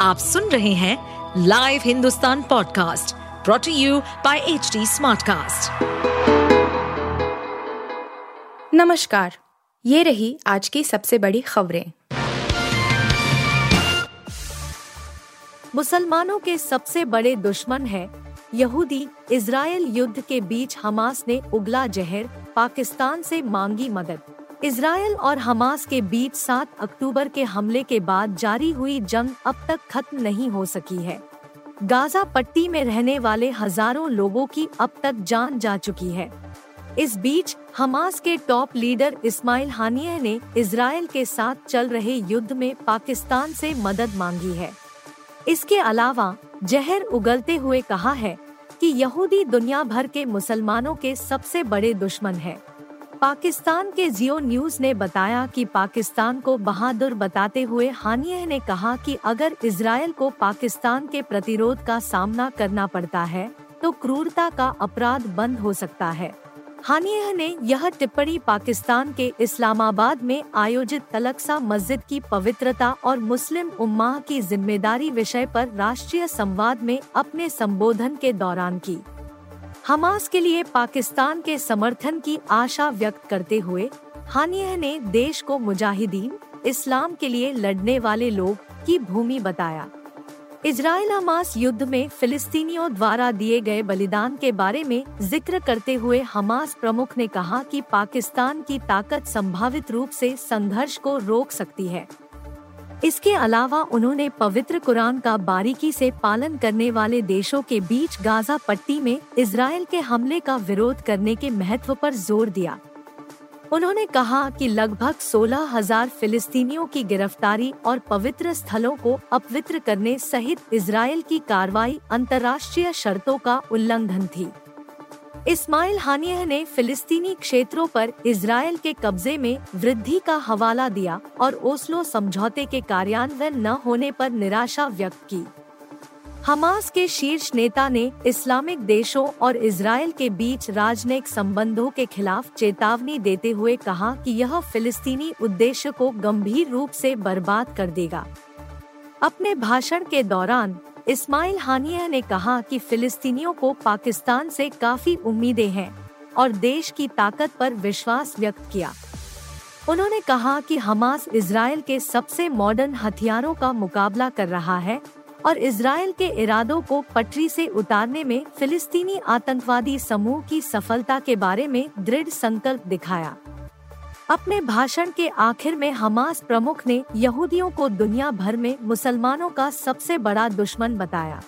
आप सुन रहे हैं live Hindustan podcast brought to you by H smartcast. नमस्कार ये रही आज की सबसे बड़ी खबरें मुसलमानों के सबसे बड़े दुश्मन है यहूदी इसराइल युद्ध के बीच हमास ने उगला जहर पाकिस्तान से मांगी मदद इसराइल और हमास के बीच 7 अक्टूबर के हमले के बाद जारी हुई जंग अब तक खत्म नहीं हो सकी है। गाजा पट्टी में रहने वाले हज़ारों लोगों की अब तक जान जा चुकी है। इस बीच हमास के टॉप लीडर इस्माइल हानिया ने इसराइल के साथ चल रहे युद्ध में पाकिस्तान से मदद मांगी है। इसके अलावा जहर उगलते हुए कहा है कि यहूदी दुनिया भर के मुसलमानों के सबसे बड़े दुश्मन हैं। पाकिस्तान के जियो न्यूज़ ने बताया कि पाकिस्तान को बहादुर बताते हुए हानिया ने कहा कि अगर इसराइल को पाकिस्तान के प्रतिरोध का सामना करना पड़ता है तो क्रूरता का अपराध बंद हो सकता है। हानिया ने यह टिप्पणी पाकिस्तान के इस्लामाबाद में आयोजित तलकसा मस्जिद की पवित्रता और मुस्लिम उम्मा की ज़िम्मेदारी विषय पर राष्ट्रीय संवाद में अपने संबोधन के दौरान की। हमास के लिए पाकिस्तान के समर्थन की आशा व्यक्त करते हुए हानिया ने देश को मुजाहिदीन, इस्लाम के लिए लड़ने वाले लोग की भूमि बताया। इसराइल हमास युद्ध में फिलिस्तीनियों द्वारा दिए गए बलिदान के बारे में ज़िक्र करते हुए हमास प्रमुख ने कहा कि पाकिस्तान की ताकत संभावित रूप से संघर्ष को रोक सकती है। इसके अलावा उन्होंने पवित्र कुरान का बारीकी से पालन करने वाले देशों के बीच गाजा पट्टी में इसराइल के हमले का विरोध करने के महत्व पर ज़ोर दिया। उन्होंने कहा कि लगभग सोलह हज़ार फिलिस्तीनियों की गिरफ्तारी और पवित्र स्थलों को अपवित्र करने सहित इसराइल की कार्रवाई अंतर्राष्ट्रीय शर्तों का उल्लंघन थी। इस्माइल हानिया ने फिलिस्तीनी क्षेत्रों पर इसराइल के कब्जे में वृद्धि का हवाला दिया और ओस्लो समझौते के कार्यान्वयन न होने पर निराशा व्यक्त की। हमास के शीर्ष नेता ने इस्लामिक देशों और इसराइल के बीच राजनयिक संबंधों के खिलाफ चेतावनी देते हुए कहा कि यह फिलिस्तीनी उद्देश्य को गंभीर रूप से बर्बाद कर देगा। अपने भाषण के दौरान इस्माइल हानिया ने कहा कि फिलिस्तीनियों को पाकिस्तान से काफ़ी उम्मीदें हैं और देश की ताकत पर विश्वास व्यक्त किया। उन्होंने कहा कि हमास इसराइल के सबसे मॉडर्न हथियारों का मुकाबला कर रहा है और इसराइल के इरादों को पटरी से उतारने में फिलिस्तीनी आतंकवादी समूह की सफलता के बारे में दृढ़ संकल्प दिखाया। अपने भाषण के आखिर में हमास प्रमुख ने यहूदियों को दुनिया भर में मुसलमानों का सबसे बड़ा दुश्मन बताया।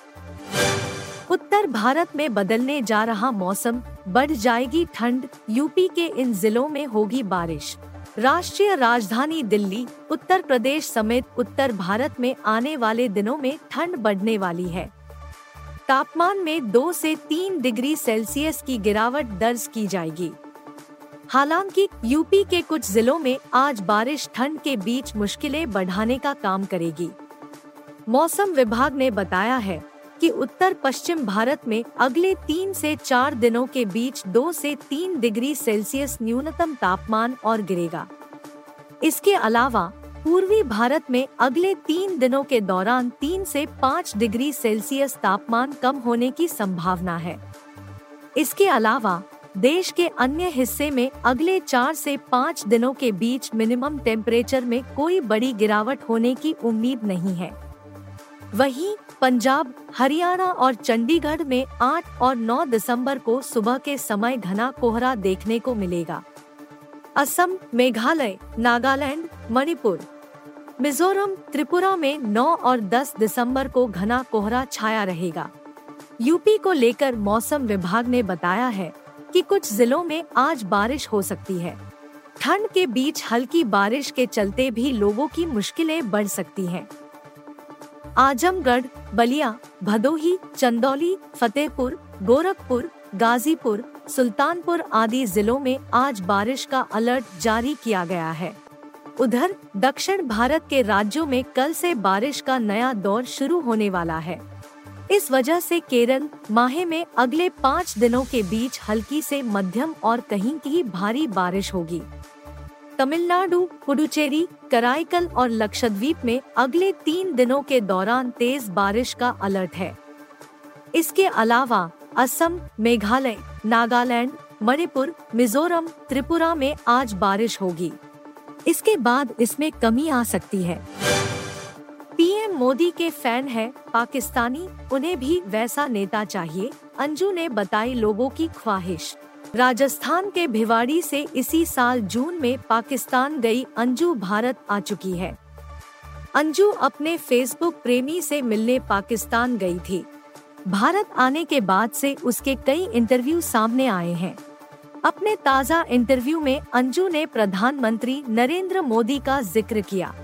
उत्तर भारत में बदलने जा रहा मौसम, बढ़ जाएगी ठंड, यूपी के इन जिलों में होगी बारिश। राष्ट्रीय राजधानी दिल्ली, उत्तर प्रदेश समेत उत्तर भारत में आने वाले दिनों में ठंड बढ़ने वाली है। तापमान में दो से तीन डिग्री सेल्सियस की गिरावट दर्ज की जाएगी। हालाँकि, यूपी के कुछ जिलों में आज बारिश, ठंड के बीच मुश्किलें बढ़ाने का काम करेगी। मौसम विभाग ने बताया है कि उत्तर पश्चिम भारत में अगले तीन से चार दिनों के बीच दो से तीन डिग्री सेल्सियस न्यूनतम तापमान और गिरेगा। इसके अलावा, पूर्वी भारत में अगले तीन दिनों के दौरान तीन से पाँच डिग्री सेल्सियस तापमान कम होने की संभावना है। इसके अलावा देश के अन्य हिस्से में अगले चार से पाँच दिनों के बीच मिनिमम टेम्परेचर में कोई बड़ी गिरावट होने की उम्मीद नहीं है। वहीं पंजाब, हरियाणा और चंडीगढ़ में 8 और 9 दिसंबर को सुबह के समय घना कोहरा देखने को मिलेगा। असम, मेघालय, नागालैंड, मणिपुर, मिजोरम, त्रिपुरा में 9 और 10 दिसंबर को घना कोहरा छाया रहेगा। यूपी को लेकर मौसम विभाग ने बताया है कि कुछ जिलों में आज बारिश हो सकती है। ठंड के बीच हल्की बारिश के चलते भी लोगों की मुश्किलें बढ़ सकती हैं। आजमगढ़, बलिया, भदोही, चंदौली, फतेहपुर, गोरखपुर, गाजीपुर, सुल्तानपुर आदि जिलों में आज बारिश का अलर्ट जारी किया गया है। उधर दक्षिण भारत के राज्यों में कल से बारिश का नया दौर शुरू होने वाला है। इस वजह से केरल माहे में अगले पाँच दिनों के बीच हल्की से मध्यम और कहीं कहीं भारी बारिश होगी। तमिलनाडु, पुडुचेरी, कराईकल और लक्षद्वीप में अगले तीन दिनों के दौरान तेज बारिश का अलर्ट है। इसके अलावा असम, मेघालय, नागालैंड, मणिपुर, मिजोरम, त्रिपुरा में आज बारिश होगी। इसके बाद इसमें कमी आ सकती है। मोदी के फ़ैन है, पाकिस्तानी, उन्हें भी वैसा नेता चाहिए, अंजू ने बताई लोगों की ख्वाहिश। राजस्थान के भिवाड़ी से इसी साल जून में पाकिस्तान गई अंजू भारत आ चुकी है। अंजू अपने फेसबुक प्रेमी से मिलने पाकिस्तान गई थी। भारत आने के बाद से उसके कई इंटरव्यू सामने आए हैं। अपने ताज़ा इंटरव्यू में अंजू ने प्रधानमंत्री नरेंद्र मोदी का ज़िक्र किया।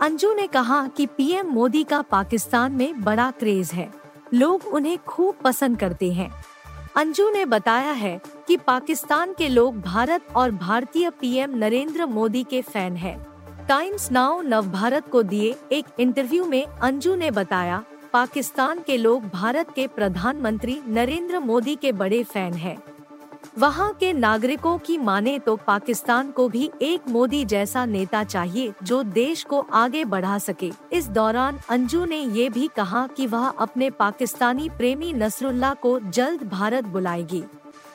अंजू ने कहा कि पीएम मोदी का पाकिस्तान में बड़ा क्रेज है लोग उन्हें खूब पसंद करते हैं अंजू ने बताया है कि पाकिस्तान के लोग भारत और भारतीय पीएम नरेंद्र मोदी के फ़ैन हैं। टाइम्स नाउ नव भारत को दिए एक इंटरव्यू में अंजू ने बताया, पाकिस्तान के लोग भारत के प्रधानमंत्री नरेंद्र मोदी के बड़े फ़ैन हैं। वहाँ के नागरिकों की माने तो पाकिस्तान को भी एक मोदी जैसा नेता चाहिए जो देश को आगे बढ़ा सके। इस दौरान अंजू ने ये भी कहा कि वह अपने पाकिस्तानी प्रेमी नसरुल्ला को जल्द भारत बुलाएगी।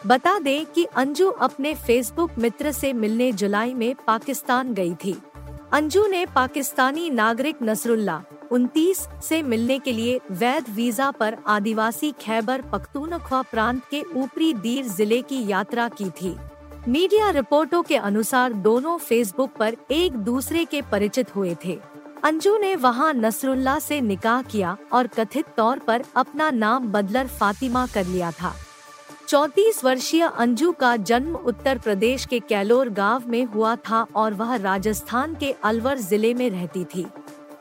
बता दें कि अंजू अपने फेसबुक मित्र से मिलने जुलाई में पाकिस्तान गई थी। अंजू ने पाकिस्तानी नागरिक नसरुल्ला उनतीस से मिलने के लिए वैध वीज़ा पर आदिवासी खैबर पख्तूनख्वा प्रांत के ऊपरी दीर ज़िले की यात्रा की थी। मीडिया रिपोर्टों के अनुसार दोनों फेसबुक पर एक दूसरे के परिचित हुए थे। अंजू ने वहाँ नसरुल्ला से निकाह किया और कथित तौर पर अपना नाम बदलर फातिमा कर लिया था। चौतीस वर्षीय अंजू का जन्म उत्तर प्रदेश के कैलोर गाँव में हुआ था और वह राजस्थान के अलवर ज़िले में रहती थी।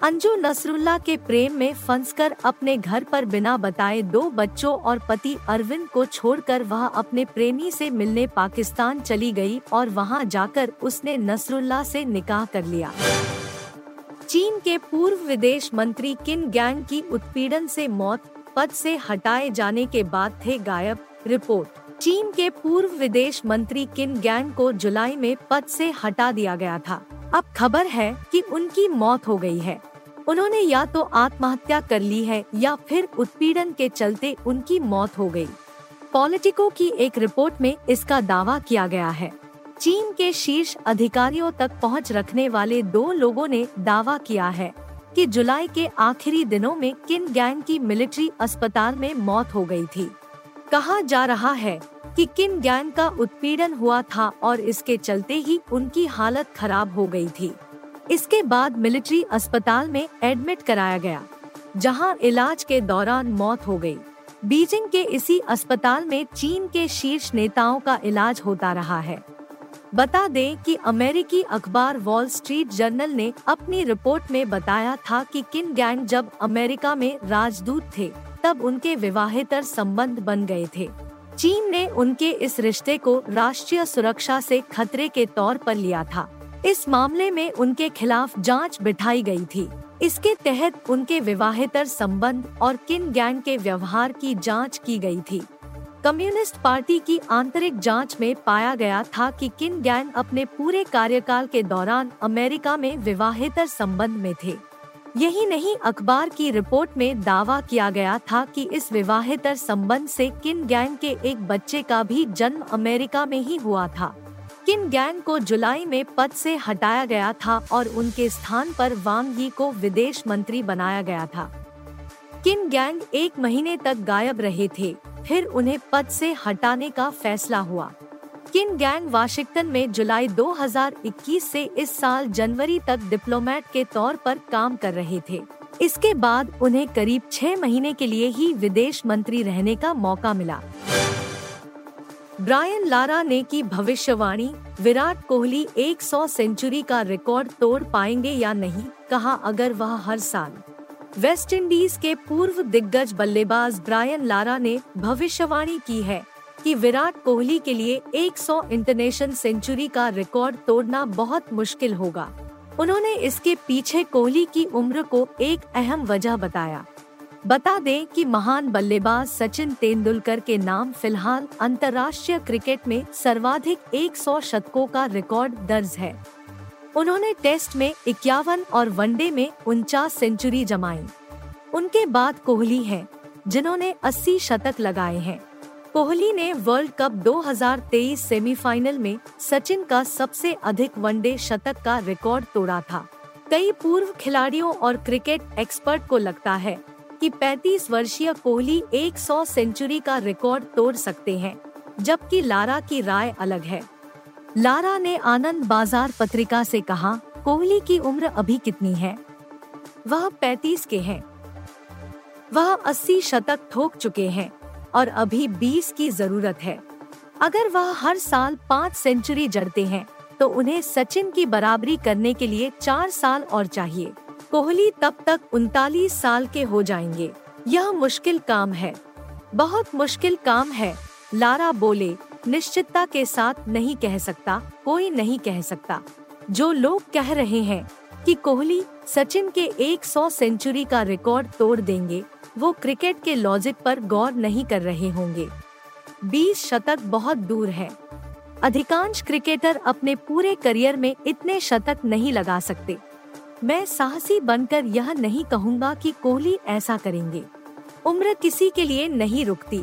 अंजू नसरुल्ला के प्रेम में फंसकर अपने घर पर बिना बताए दो बच्चों और पति अरविंद को छोड़कर वह अपने प्रेमी से मिलने पाकिस्तान चली गई और वहाँ जाकर उसने नसरुल्ला से निकाह कर लिया। चीन के पूर्व विदेश मंत्री किन गैंग की उत्पीड़न से मौत, पद से हटाए जाने के बाद थे गायब, रिपोर्ट। चीन के पूर्व विदेश मंत्री किन गैंग को जुलाई में पद से हटा दिया गया था। अब खबर है कि उनकी मौत हो गई है। उन्होंने या तो आत्महत्या कर ली है या फिर उत्पीड़न के चलते उनकी मौत हो गई। पॉलिटिको की एक रिपोर्ट में इसका दावा किया गया है। चीन के शीर्ष अधिकारियों तक पहुँच रखने वाले दो लोगों ने दावा किया है कि जुलाई के आखिरी दिनों में किन गैंग की मिलिट्री अस्पताल में मौत हो गई थी। कहा जा रहा है कि किन गैंग का उत्पीड़न हुआ था और इसके चलते ही उनकी हालत खराब हो गई थी। इसके बाद मिलिट्री अस्पताल में एडमिट कराया गया, जहाँ इलाज के दौरान मौत हो गई। बीजिंग के इसी अस्पताल में चीन के शीर्ष नेताओं का इलाज होता रहा है। बता दें कि अमेरिकी अखबार वॉल स्ट्रीट जर्नल ने अपनी रिपोर्ट में बताया था कि किन गैंग जब अमेरिका में राजदूत थे, तब उनके विवाहेतर संबंध बन गए थे। चीन ने उनके इस रिश्ते को राष्ट्रीय सुरक्षा से खतरे के तौर पर लिया था। इस मामले में उनके खिलाफ जाँच बिठाई गई थी। इसके तहत उनके विवाहेतर संबंध और किन गैंग के व्यवहार की जाँच की गई थी। कम्युनिस्ट पार्टी की आंतरिक जाँच में पाया गया था कि किन गैंग अपने पूरे कार्यकाल के दौरान अमेरिका में विवाहेतर संबंध में थे। यही नहीं, अखबार की रिपोर्ट में दावा किया गया था कि इस विवाहेतर संबंध से किन गैंग के एक बच्चे का भी जन्म अमेरिका में ही हुआ था। किन गैंग को जुलाई में पद से हटाया गया था और उनके स्थान पर वांग यी को विदेश मंत्री बनाया गया था। किन गैंग एक महीने तक गायब रहे थे, फिर उन्हें पद से हटाने का फैसला हुआ। किन गैंग वाशिंगटन में जुलाई 2021 से इस साल जनवरी तक डिप्लोमेट के तौर पर काम कर रहे थे। इसके बाद उन्हें करीब छह महीने के लिए ही विदेश मंत्री रहने का मौका मिला। ब्रायन लारा ने की भविष्यवाणी, विराट कोहली 100 सेंचुरी का रिकॉर्ड तोड़ पाएँगे या नहीं, कहा अगर वह हर साल। वेस्ट इंडीज के पूर्व दिग्गज बल्लेबाज ब्रायन लारा ने भविष्यवाणी की है कि विराट कोहली के लिए 100 इंटरनेशनल सेंचुरी का रिकॉर्ड तोड़ना बहुत मुश्किल होगा। उन्होंने इसके पीछे कोहली की उम्र को एक अहम वजह बताया। बता दें कि महान बल्लेबाज सचिन तेंदुलकर के नाम फ़िलहाल अंतर्राष्ट्रीय क्रिकेट में सर्वाधिक 100 शतकों का रिकॉर्ड दर्ज है। उन्होंने टेस्ट में इक्यावन और वनडे में उनचास सेंचुरी जमाई। उनके बाद कोहली हैं, जिन्होंने 80 शतक लगाए हैं। कोहली ने वर्ल्ड कप 2023 सेमीफाइनल में सचिन का सबसे अधिक वनडे शतक का रिकॉर्ड तोड़ा था। कई पूर्व खिलाड़ियों और क्रिकेट एक्सपर्ट को लगता है कि 35 वर्षीय कोहली 100 सेंचुरी का रिकॉर्ड तोड़ सकते हैं, जबकि लारा की राय अलग है। लारा ने आनंद बाज़ार पत्रिका से कहा, कोहली की उम्र अभी कितनी है? वह 35 के हैं। वह 80 शतक ठोक चुके हैं और अभी 20 की ज़रूरत है। अगर वह हर साल पाँच सेंचुरी जड़ते हैं तो उन्हें सचिन की बराबरी करने के लिए चार साल और चाहिए। कोहली तब तक उनतालीस साल के हो जाएँगे। यह मुश्किल काम है। बहुत मुश्किल काम है, लारा बोले। निश्चितता के साथ नहीं कह सकता, कोई नहीं कह सकता। जो लोग कह रहे हैं कि कोहली सचिन के 100 सेंचुरी का रिकॉर्ड तोड़ देंगे, वो क्रिकेट के लॉजिक पर गौर नहीं कर रहे होंगे। 20 शतक बहुत दूर है। अधिकांश क्रिकेटर अपने पूरे करियर में इतने शतक नहीं लगा सकते। मैं साहसी बनकर यह नहीं कहूँगा कि कोहली ऐसा करेंगे। उम्र किसी के लिए नहीं रुकती।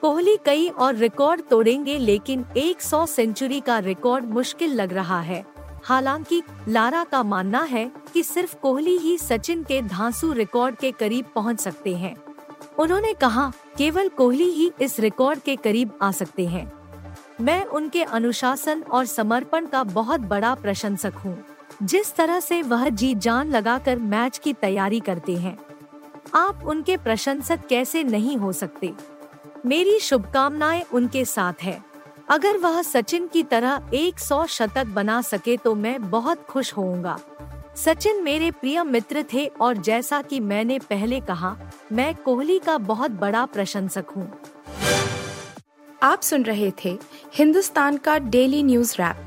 कोहली कई और रिकॉर्ड तोड़ेंगे, लेकिन 100 सेंचुरी का रिकॉर्ड मुश्किल लग रहा है। हालाँकि लारा का मानना है कि सिर्फ़ कोहली ही सचिन के धांसू रिकॉर्ड के करीब पहुँच सकते हैं। उन्होंने कहा, केवल कोहली ही इस रिकॉर्ड के करीब आ सकते हैं। मैं उनके अनुशासन और समर्पण का बहुत बड़ा प्रशंसक हूँ। जिस तरह से वह जी जान लगाकर मैच की तैयारी करते हैं, आप उनके प्रशंसक कैसे नहीं हो सकते? मेरी शुभकामनाएँ उनके साथ है। अगर वह सचिन की तरह 100 शतक बना सके तो मैं बहुत खुश होऊँगा। सचिन मेरे प्रिय मित्र थे और जैसा कि मैंने पहले कहा, मैं कोहली का बहुत बड़ा प्रशंसक हूँ। आप सुन रहे थे हिंदुस्तान का डेली न्यूज़ रैप।